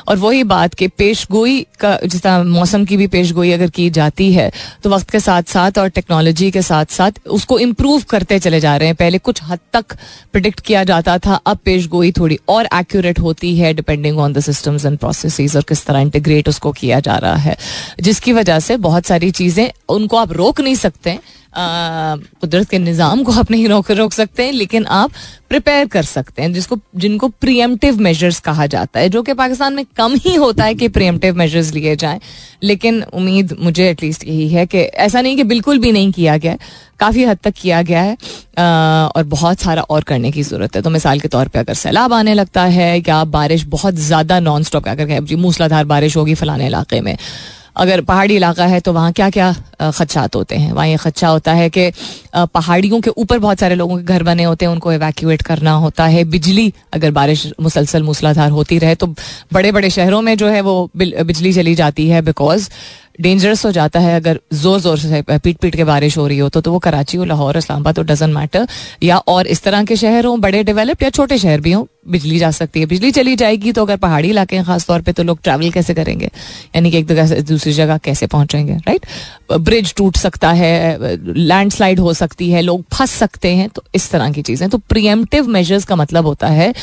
और वही बात कि पेश गोई का, जिस तरह मौसम की भी पेश गोई अगर की जाती है तो वक्त के साथ साथ और टेक्नोलॉजी के साथ साथ उसको इम्प्रूव करते चले जा रहे हैं। पहले कुछ हद तक प्रिडिक्ट किया जाता था, अब पेश गोई थोड़ी और एक्यूरेट होती है depending on the systems and process और किस तरह इंटीग्रेट उसको किया जा रहा है। जिसकी वजह से बहुत सारी चीज़ें उनको आप रोक नहीं सकते कुदरत के निज़ाम को आप नहीं रोक रोक सकते हैं लेकिन आप प्रिपेयर कर सकते हैं जिसको जिनको प्रियमटिव मेजर्स कहा जाता है जो कि पाकिस्तान में कम ही होता है कि प्रियमटिव मेजर्स लिए जाएँ। लेकिन उम्मीद मुझे एटलीस्ट यही है कि ऐसा नहीं कि बिल्कुल भी नहीं किया गया है काफ़ी हद तक किया गया है आ, और बहुत सारा और करने की ज़रूरत है। तो मिसाल के तौर पे अगर सैलाब आने लगता है या बारिश बहुत ज़्यादा नॉन स्टॉप अगर जी मूसलाधार बारिश होगी फलाने इलाके में अगर पहाड़ी इलाका है तो वहाँ क्या क्या खदशात होते हैं? वहाँ ये खदशा होता है कि पहाड़ियों के ऊपर बहुत सारे लोगों के घर बने होते हैं, उनको एवैक्यूएट करना होता है। बिजली, अगर बारिश मुसलसल मूसलाधार होती रहे तो बड़े बड़े शहरों में जो है वो बिजली चली जाती है बिकॉज़ डेंजरस हो जाता है अगर ज़ोर ज़ोर से पीट पीट के बारिश हो रही हो तो, तो वो कराची हो लाहौर इस्लामाबाद तो डजेंट मैटर या और इस तरह के शहर हों बड़े डेवलप्ड या छोटे शहर भी हों बिजली जा सकती है। बिजली चली जाएगी तो अगर पहाड़ी इलाके हैं खासतौर पर तो लोग ट्रैवल कैसे करेंगे? यानी कि एक जगह से दूसरी जगह कैसे पहुँचेंगे राइट ब्रिज टूट सकता है लैंडस्लाइड हो सकती है लोग फंस सकते हैं तो इस तरह की चीज़ें। तो प्रियमटिव मेजर्स का मतलब होता है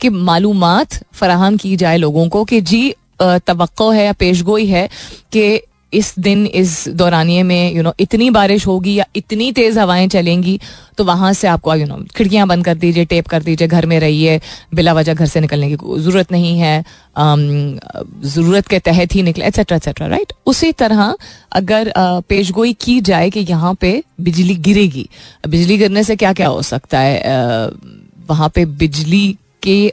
कि मालूम फराहम की जाए लोगों को कि जी तो है या पेशगोई है कि इस दिन, इस दौरानिए में यू नो इतनी बारिश होगी या इतनी तेज़ हवाएँ चलेंगी तो वहाँ से आपको यू नो खिड़कियाँ बंद कर दीजिए, टेप कर दीजिए, घर में रहिए, बिला वजह घर से निकलने की ज़रूरत नहीं है ज़रूरत के तहत ही निकले एक्सेट्रा एक्सेट्रा राइट उसी तरह अगर पेशगोई की जाए कि यहाँ पे बिजली गिरेगी, बिजली गिरने से क्या क्या हो सकता है? वहाँ पे बिजली के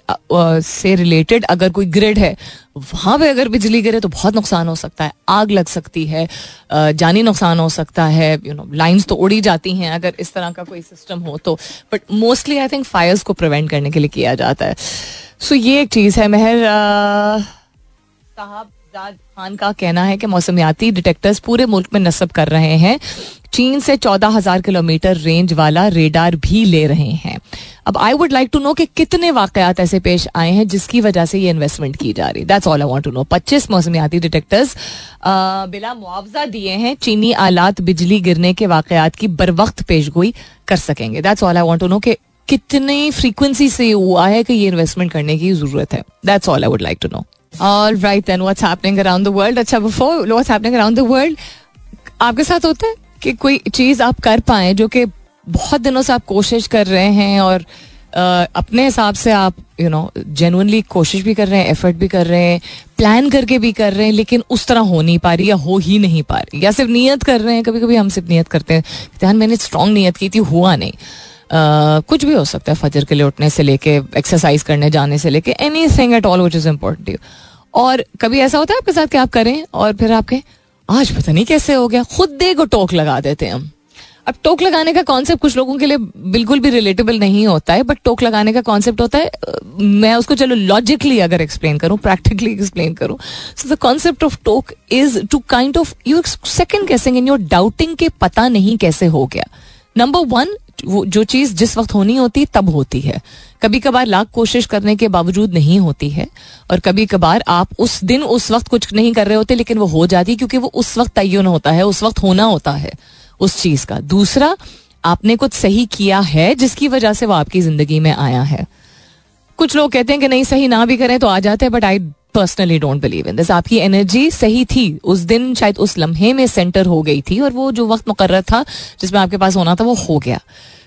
से रिलेटेड अगर कोई ग्रिड है, वहाँ पे अगर बिजली गिरे तो बहुत नुकसान हो सकता है, आग लग सकती है जानी नुकसान हो सकता है यू नो लाइंस तो उड़ी जाती हैं अगर इस तरह का कोई सिस्टम हो तो। But mostly I think fires को प्रिवेंट करने के लिए किया जाता है। सो ये एक चीज़ है, मेहर साहब खान का कहना है कि मौसमियाती डिटेक्टर्स पूरे मुल्क में नस्ब कर रहे हैं। चीन से चौदह हज़ार किलोमीटर रेंज वाला रेडार भी ले रहे हैं। अब I would like to know कि कितने वाकयात ऐसे पेश आए हैं जिसकी वजह से ये इन्वेस्टमेंट की जा रही that's all I want to know पच्चीस मौसमियाती डिटेक्टर्स बिला मुआवजा दिए हैं। चीनी आलात बिजली गिरने के वाकयात की बर वक्त पेश गोई कर सकेंगे। That's all I want to know कि कितनी फ्रीक्वेंसी से हुआ है कि ये इन्वेस्टमेंट करने की ज़रूरत है। That's all I would like to know all right then what's happening around the world अच्छा before what's happening around the world आपके साथ होता है? कि कोई चीज़ आप कर पाए जो कि बहुत दिनों से आप कोशिश कर रहे हैं और Uh, अपने हिसाब से आप यू नो जेनुअनली कोशिश भी कर रहे हैं एफर्ट भी कर रहे हैं प्लान करके भी कर रहे हैं लेकिन उस तरह हो नहीं पा रही या हो ही नहीं पा रही। या सिर्फ़ नियत कर रहे हैं कभी कभी हम सिर्फ़ नियत करते हैं। ध्यान मैंने स्ट्रॉन्ग नियत की थी हुआ नहीं। Uh, कुछ भी हो सकता है फजर के लिए उठने से लेके एक्सरसाइज करने जाने से लेके anything at all which is important और कभी ऐसा होता है आपके साथ कि आप करें और फिर आपके आज पता नहीं कैसे हो गया। खुद दे को टोक लगा देते हैं हम। अब टोक लगाने का कॉन्सेप्ट कुछ लोगों के लिए बिल्कुल भी रिलेटेबल नहीं होता है बट टोक लगाने का कॉन्सेप्ट होता है मैं उसको चलो लॉजिकली अगर एक्सप्लेन करूँ प्रैक्टिकली एक्सप्लेन करूँ so the concept of talk is to kind of you second कैसे इन योर डाउटिंग के पता नहीं कैसे हो गया। नंबर वन जो चीज़ जिस वक्त होनी होती, तब होती है। कभी कभार लाख कोशिश करने के बावजूद नहीं होती है, और कभी कभार आप उस दिन, उस वक्त कुछ नहीं कर रहे होते, लेकिन वो हो जाती, क्योंकि वो उस वक्त तयन होता है, उस वक्त होना होता है, उस चीज़ का। दूसरा, आपने कुछ सही किया है, जिसकी वजह से वो आपकी ज़िंदगी में आया है। कुछ लोग कहते हैं कि नहीं, सही ना भी करें तो आ जाते हैं but I personally don't believe in this आपकी एनर्जी सही थी। उस दिन शायद उस लम्हे में सेंटर हो गई थी और वो जो वक्त मुकर था, जिसमें आपके पास होना था, वो हो गया।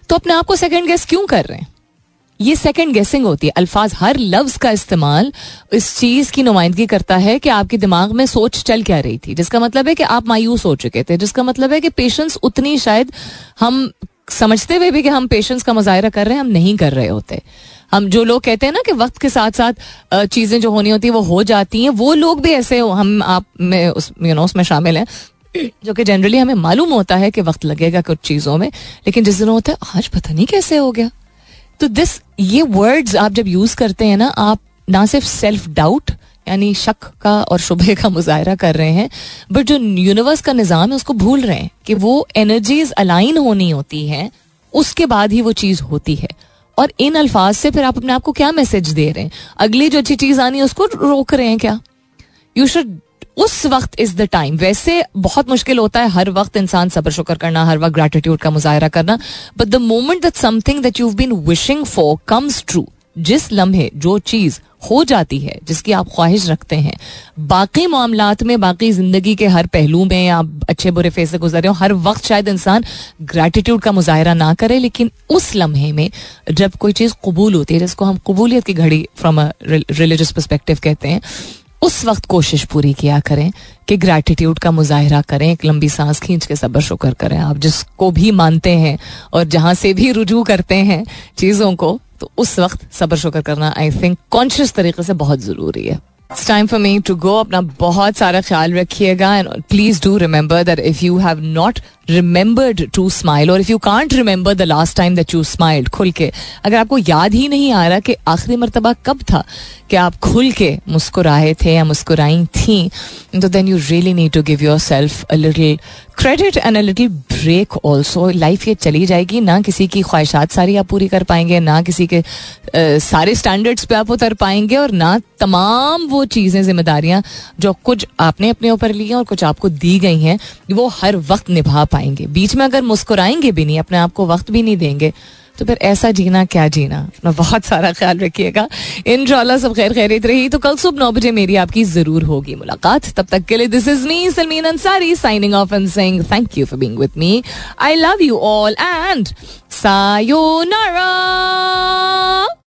तो अपने आप को सेकेंड गेस क्यों कर रहे हैं? ये सेकेंड गेसिंग होती है। अल्फाज हर लफ्ज का इस्तेमाल इस चीज़ की नुमाइंदगी करता है कि आपके दिमाग में सोच चल क्या रही थी। जिसका मतलब है कि आप मायूस हो चुके थे। जिसका मतलब है कि पेशेंस उतनी शायद हम समझते हुए भी कि हम पेशेंस का मुजाहरा कर रहे हैं, हम नहीं कर रहे होते। हम जो लोग कहते हैं ना कि वक्त के साथ साथ चीज़ें जो होनी होती है, वो हो जाती हैं। वो लोग भी ऐसे हो, हम, आप में उस यू नो उसमें शामिल हैं, जो कि जनरली हमें मालूम होता है कि वक्त लगेगा कुछ चीज़ों में। लेकिन जिस दिन होता है, आज पता नहीं कैसे हो गया। तो दिस ये वर्ड्स आप जब यूज़ करते हैं ना, आप ना सिर्फ़ सेल्फ डाउट यानी शक का और शुभे का मुजाहरा कर रहे हैं बट जो यूनिवर्स का निज़ाम है उसको भूल रहे हैं कि वो एनर्जीज अलाइन होनी होती हैं, उसके बाद ही वो चीज़ होती है। और इन अल्फाज से फिर आप अपने आप को क्या मैसेज दे रहे हैं? अगली जो अच्छी चीज़ आनी है उसको रोक रहे हैं क्या? यू शुड उस वक्त इज़ द टाइम वैसे बहुत मुश्किल होता है हर वक्त इंसान सबर शुक्र करना, हर वक्त ग्रेटिट्यूड का मुजाहरा करना but the moment that something that you been wishing for comes true जिस लम्हे, जो चीज़ हो जाती है, जिसकी आप ख्वाहिश रखते हैं। बाकी मामला में, बाकी ज़िंदगी के हर पहलू में आप अच्छे बुरे फेस से गुजर रहे हो, हर वक्त शायद इंसान ग्रेटिट्यूड का मुजाहरा ना करे, लेकिन उस लम्हे में जब कोई चीज़ कबूल होती है, जिसको हम कबूलियत की घड़ी फ्रॉम अ रिलीजियस परस्पेक्टिव कहते हैं, उस वक्त कोशिश पूरी किया करें कि ग्रैटिट्यूड का मुजाहरा करें, एक लंबी सांस खींच के सबर शुक्र करें। आप जिसको भी मानते हैं और जहाँ से भी रुजू करते हैं चीज़ों को तो उस वक्त सबर शुक्र करना आई थिंक कॉन्शियस तरीके से बहुत ज़रूरी है। It's time for me to go अपना बहुत सारा ख्याल रखिएगा and please do remember that if you have not remembered to smile और if you can't remember the last time that you smiled खुल के अगर आपको याद ही नहीं आ रहा कि आखिरी मरतबा कब था कि आप खुल के मुस्कुराए थे या मुस्कुराई थी तो then you really need to give yourself a little credit and a little break also life ये चली जाएगी ना किसी की ख्वाहिशात सारी आप पूरी कर पाएँगे ना किसी के आ, सारे स्टैंडर्ड्स पे आप उतर पाएँगे और ना तमाम वो चीज़ें जिम्मेदारियाँ जो कुछ आपने अपने ऊपर ली हैं और कुछ आपको दी गई हैं वो हर वक्त निभा पाएँगे। बीच में अगर मुस्कुराएँगे भी नहीं, अपने आप को वक्त भी नहीं देंगे तो फिर ऐसा जीना क्या जीना? अपना बहुत सारा ख्याल रखिएगा। इन सब खैर खैरित रही तो कल सुबह नौ बजे मेरी आपकी ज़रूर होगी मुलाकात। तब तक के लिए this is me Salmeen Ansari signing off and saying thank you for being with me I love you all and sayonara